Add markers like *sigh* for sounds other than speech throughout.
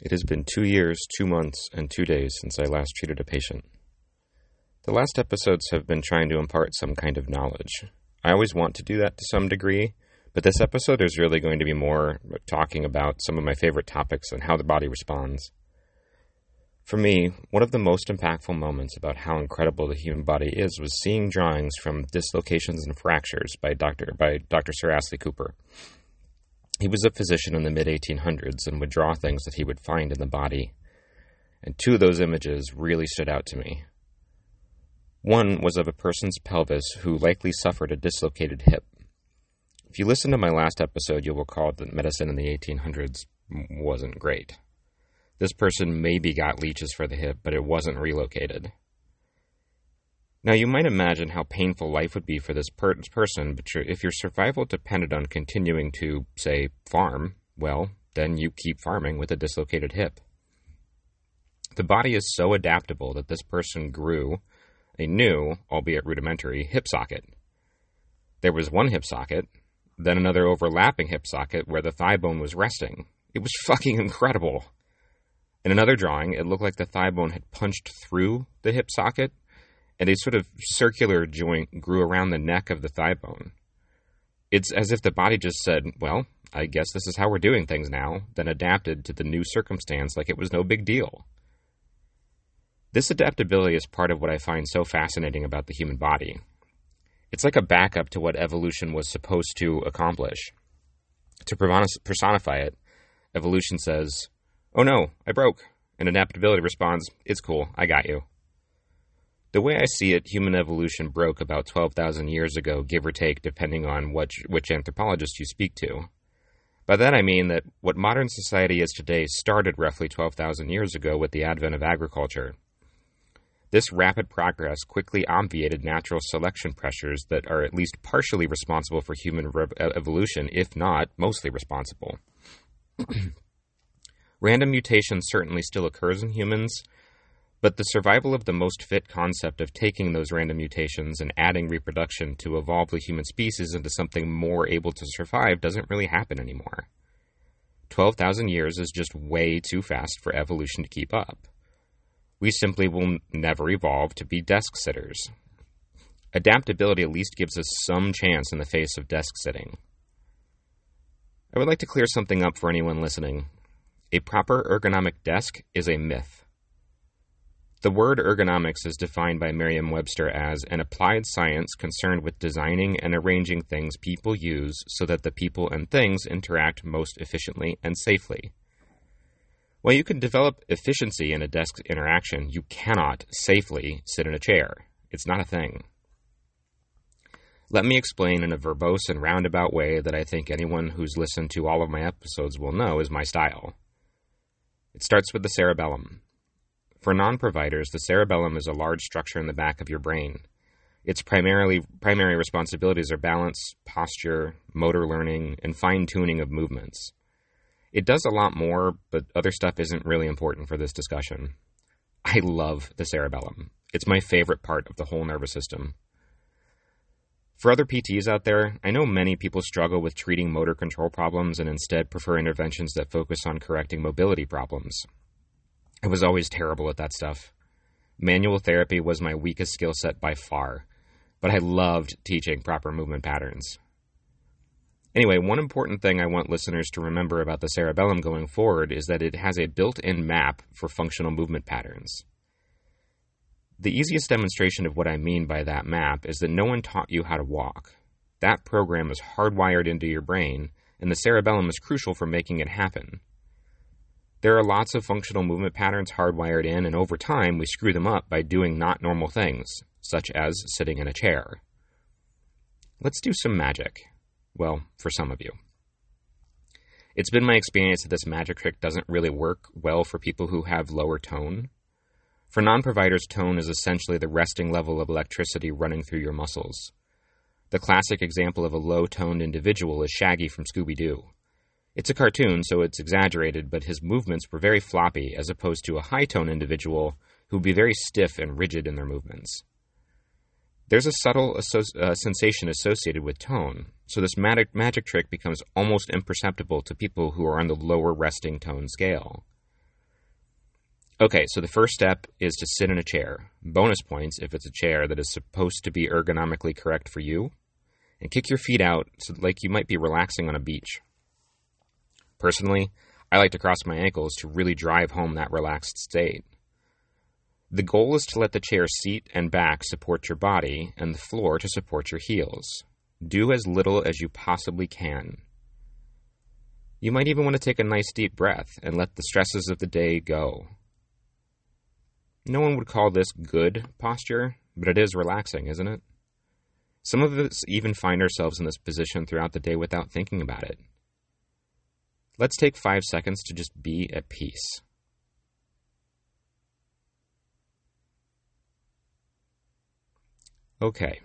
It has been two years, two months, and two days since I last treated a patient. The last episodes have been trying to impart some kind of knowledge. I always want to do that to some degree, but this episode is really going to be more talking about some of my favorite topics and how the body responds. For me, one of the most impactful moments about how incredible the human body is was seeing drawings from Dislocations and Fractures by Dr. by Dr. Sir Astley Cooper. He was a physician in the mid 1800s and would draw things that he would find in the body. And two of those images really stood out to me. One was of a person's pelvis who likely suffered a dislocated hip. If you listen to my last episode, you'll recall that medicine in the 1800s wasn't great. This person maybe got leeches for the hip, but it wasn't relocated. Now, you might imagine how painful life would be for this per- person, but if your survival depended on continuing to, say, farm, well, then you keep farming with a dislocated hip. The body is so adaptable that this person grew a new, albeit rudimentary, hip socket. There was one hip socket, then another overlapping hip socket where the thigh bone was resting. It was *laughs* fucking incredible. In another drawing, it looked like the thigh bone had punched through the hip socket and a sort of circular joint grew around the neck of the thigh bone. It's as if the body just said, Well, I guess this is how we're doing things now, then adapted to the new circumstance like it was no big deal. This adaptability is part of what I find so fascinating about the human body. It's like a backup to what evolution was supposed to accomplish. To personify it, evolution says, Oh no, I broke. And adaptability responds, It's cool, I got you. The way I see it, human evolution broke about 12,000 years ago, give or take, depending on which, which anthropologist you speak to. By that I mean that what modern society is today started roughly 12,000 years ago with the advent of agriculture. This rapid progress quickly obviated natural selection pressures that are at least partially responsible for human re- evolution, if not mostly responsible. *clears throat* Random mutation certainly still occurs in humans, but the survival of the most fit concept of taking those random mutations and adding reproduction to evolve the human species into something more able to survive doesn't really happen anymore. 12,000 years is just way too fast for evolution to keep up. We simply will never evolve to be desk sitters. Adaptability at least gives us some chance in the face of desk sitting. I would like to clear something up for anyone listening. A proper ergonomic desk is a myth. The word ergonomics is defined by Merriam Webster as an applied science concerned with designing and arranging things people use so that the people and things interact most efficiently and safely. While you can develop efficiency in a desk interaction, you cannot safely sit in a chair. It's not a thing. Let me explain in a verbose and roundabout way that I think anyone who's listened to all of my episodes will know is my style. It starts with the cerebellum. For non-providers, the cerebellum is a large structure in the back of your brain. Its primarily primary responsibilities are balance, posture, motor learning, and fine-tuning of movements. It does a lot more, but other stuff isn't really important for this discussion. I love the cerebellum. It's my favorite part of the whole nervous system. For other PTs out there, I know many people struggle with treating motor control problems and instead prefer interventions that focus on correcting mobility problems. I was always terrible at that stuff. Manual therapy was my weakest skill set by far, but I loved teaching proper movement patterns. Anyway, one important thing I want listeners to remember about the cerebellum going forward is that it has a built in map for functional movement patterns. The easiest demonstration of what I mean by that map is that no one taught you how to walk. That program is hardwired into your brain, and the cerebellum is crucial for making it happen. There are lots of functional movement patterns hardwired in, and over time we screw them up by doing not normal things, such as sitting in a chair. Let's do some magic. Well, for some of you. It's been my experience that this magic trick doesn't really work well for people who have lower tone. For non providers, tone is essentially the resting level of electricity running through your muscles. The classic example of a low toned individual is Shaggy from Scooby Doo. It's a cartoon, so it's exaggerated, but his movements were very floppy, as opposed to a high tone individual who would be very stiff and rigid in their movements. There's a subtle asso- uh, sensation associated with tone, so this magic, magic trick becomes almost imperceptible to people who are on the lower resting tone scale. Okay, so the first step is to sit in a chair. Bonus points if it's a chair that is supposed to be ergonomically correct for you. And kick your feet out so like you might be relaxing on a beach. Personally, I like to cross my ankles to really drive home that relaxed state. The goal is to let the chair seat and back support your body and the floor to support your heels. Do as little as you possibly can. You might even want to take a nice deep breath and let the stresses of the day go. No one would call this good posture, but it is relaxing, isn't it? Some of us even find ourselves in this position throughout the day without thinking about it. Let's take five seconds to just be at peace. Okay.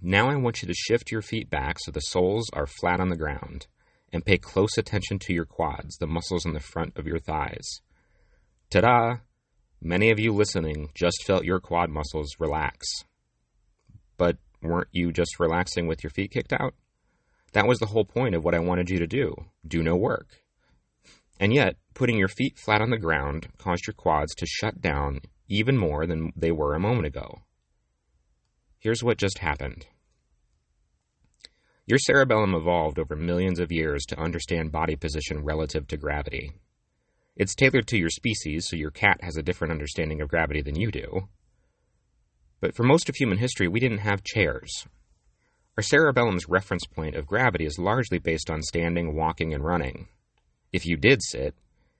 Now I want you to shift your feet back so the soles are flat on the ground and pay close attention to your quads, the muscles in the front of your thighs. Ta da! Many of you listening just felt your quad muscles relax. But weren't you just relaxing with your feet kicked out? That was the whole point of what I wanted you to do do no work. And yet, putting your feet flat on the ground caused your quads to shut down even more than they were a moment ago. Here's what just happened. Your cerebellum evolved over millions of years to understand body position relative to gravity. It's tailored to your species, so your cat has a different understanding of gravity than you do. But for most of human history, we didn't have chairs. Our cerebellum's reference point of gravity is largely based on standing, walking, and running. If you did sit,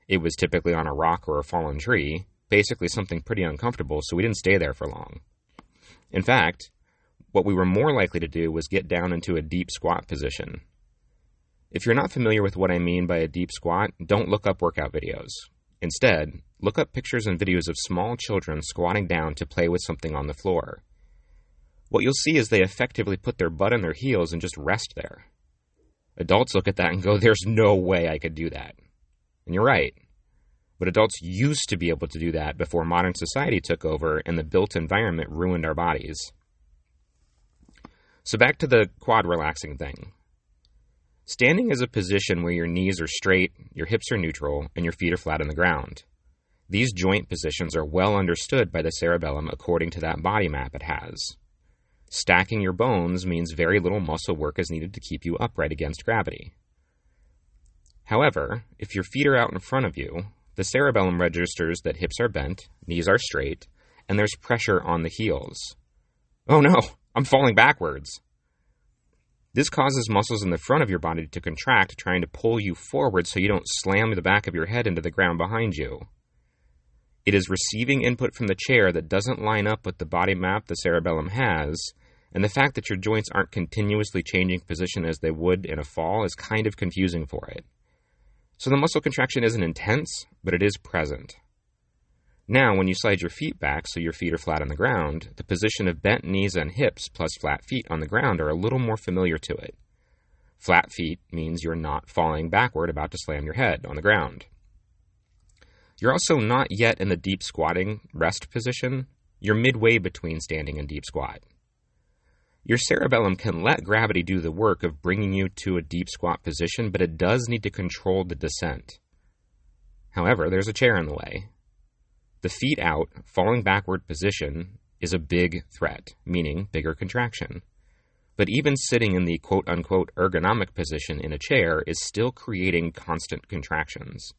it was typically on a rock or a fallen tree, basically something pretty uncomfortable, so we didn't stay there for long. In fact, what we were more likely to do was get down into a deep squat position, if you're not familiar with what I mean by a deep squat, don't look up workout videos. Instead, look up pictures and videos of small children squatting down to play with something on the floor. What you'll see is they effectively put their butt on their heels and just rest there. Adults look at that and go, There's no way I could do that. And you're right. But adults used to be able to do that before modern society took over and the built environment ruined our bodies. So back to the quad relaxing thing. Standing is a position where your knees are straight, your hips are neutral, and your feet are flat on the ground. These joint positions are well understood by the cerebellum according to that body map it has. Stacking your bones means very little muscle work is needed to keep you upright against gravity. However, if your feet are out in front of you, the cerebellum registers that hips are bent, knees are straight, and there's pressure on the heels. Oh no, I'm falling backwards. This causes muscles in the front of your body to contract, trying to pull you forward so you don't slam the back of your head into the ground behind you. It is receiving input from the chair that doesn't line up with the body map the cerebellum has, and the fact that your joints aren't continuously changing position as they would in a fall is kind of confusing for it. So the muscle contraction isn't intense, but it is present. Now, when you slide your feet back so your feet are flat on the ground, the position of bent knees and hips plus flat feet on the ground are a little more familiar to it. Flat feet means you're not falling backward about to slam your head on the ground. You're also not yet in the deep squatting rest position. You're midway between standing and deep squat. Your cerebellum can let gravity do the work of bringing you to a deep squat position, but it does need to control the descent. However, there's a chair in the way, the feet out, falling backward position is a big threat, meaning bigger contraction. But even sitting in the quote unquote ergonomic position in a chair is still creating constant contractions.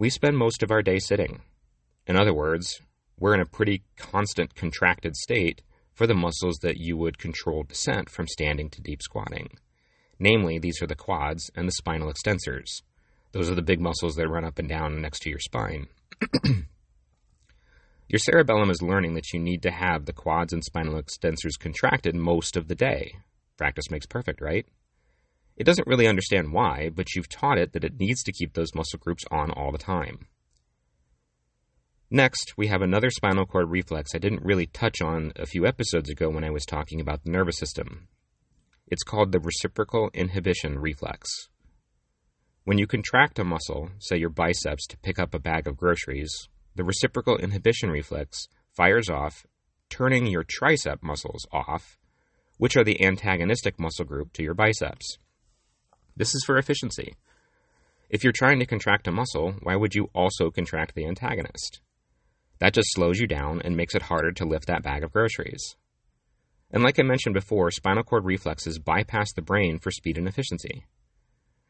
We spend most of our day sitting. In other words, we're in a pretty constant contracted state for the muscles that you would control descent from standing to deep squatting. Namely, these are the quads and the spinal extensors. Those are the big muscles that run up and down next to your spine. *clears throat* Your cerebellum is learning that you need to have the quads and spinal extensors contracted most of the day. Practice makes perfect, right? It doesn't really understand why, but you've taught it that it needs to keep those muscle groups on all the time. Next, we have another spinal cord reflex I didn't really touch on a few episodes ago when I was talking about the nervous system. It's called the reciprocal inhibition reflex. When you contract a muscle, say your biceps, to pick up a bag of groceries, the reciprocal inhibition reflex fires off, turning your tricep muscles off, which are the antagonistic muscle group to your biceps. This is for efficiency. If you're trying to contract a muscle, why would you also contract the antagonist? That just slows you down and makes it harder to lift that bag of groceries. And like I mentioned before, spinal cord reflexes bypass the brain for speed and efficiency.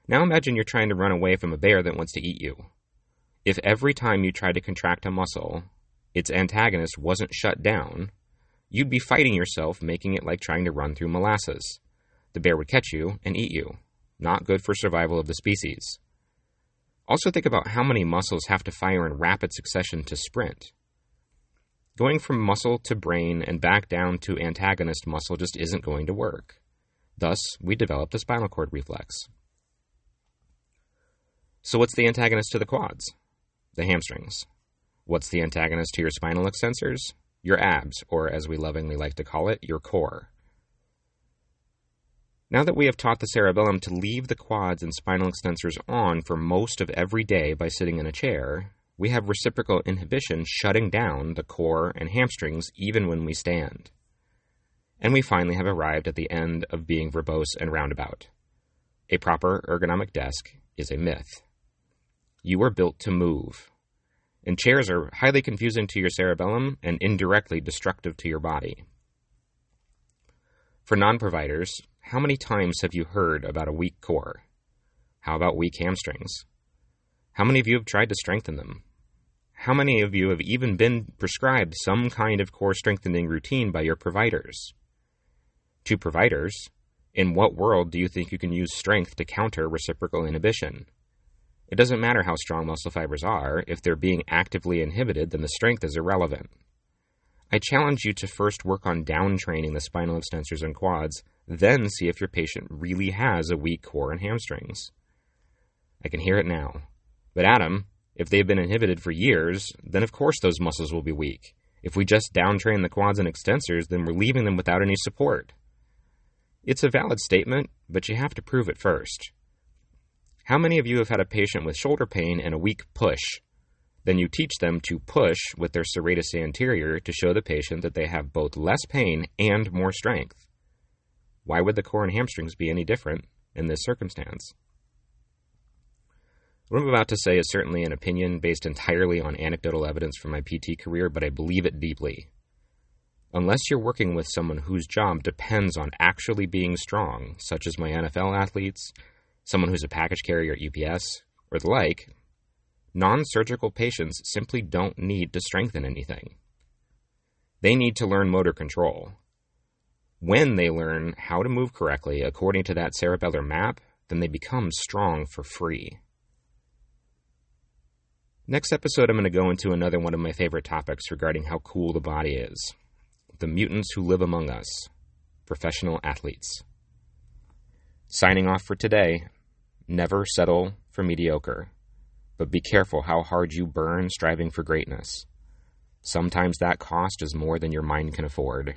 Now imagine you're trying to run away from a bear that wants to eat you. If every time you tried to contract a muscle, its antagonist wasn't shut down, you'd be fighting yourself, making it like trying to run through molasses. The bear would catch you and eat you. Not good for survival of the species. Also, think about how many muscles have to fire in rapid succession to sprint. Going from muscle to brain and back down to antagonist muscle just isn't going to work. Thus, we developed a spinal cord reflex. So, what's the antagonist to the quads? The hamstrings. What's the antagonist to your spinal extensors? Your abs, or as we lovingly like to call it, your core. Now that we have taught the cerebellum to leave the quads and spinal extensors on for most of every day by sitting in a chair, we have reciprocal inhibition shutting down the core and hamstrings even when we stand. And we finally have arrived at the end of being verbose and roundabout. A proper ergonomic desk is a myth. You are built to move. And chairs are highly confusing to your cerebellum and indirectly destructive to your body. For non providers, how many times have you heard about a weak core? How about weak hamstrings? How many of you have tried to strengthen them? How many of you have even been prescribed some kind of core strengthening routine by your providers? To providers, in what world do you think you can use strength to counter reciprocal inhibition? It doesn't matter how strong muscle fibers are, if they're being actively inhibited, then the strength is irrelevant. I challenge you to first work on down training the spinal extensors and quads, then see if your patient really has a weak core and hamstrings. I can hear it now. But Adam, if they've been inhibited for years, then of course those muscles will be weak. If we just downtrain the quads and extensors, then we're leaving them without any support. It's a valid statement, but you have to prove it first. How many of you have had a patient with shoulder pain and a weak push? Then you teach them to push with their serratus anterior to show the patient that they have both less pain and more strength. Why would the core and hamstrings be any different in this circumstance? What I'm about to say is certainly an opinion based entirely on anecdotal evidence from my PT career, but I believe it deeply. Unless you're working with someone whose job depends on actually being strong, such as my NFL athletes, someone who's a package carrier at UPS, or the like, non surgical patients simply don't need to strengthen anything. They need to learn motor control. When they learn how to move correctly according to that cerebellar map, then they become strong for free. Next episode, I'm going to go into another one of my favorite topics regarding how cool the body is the mutants who live among us, professional athletes. Signing off for today never settle for mediocre, but be careful how hard you burn striving for greatness. Sometimes that cost is more than your mind can afford.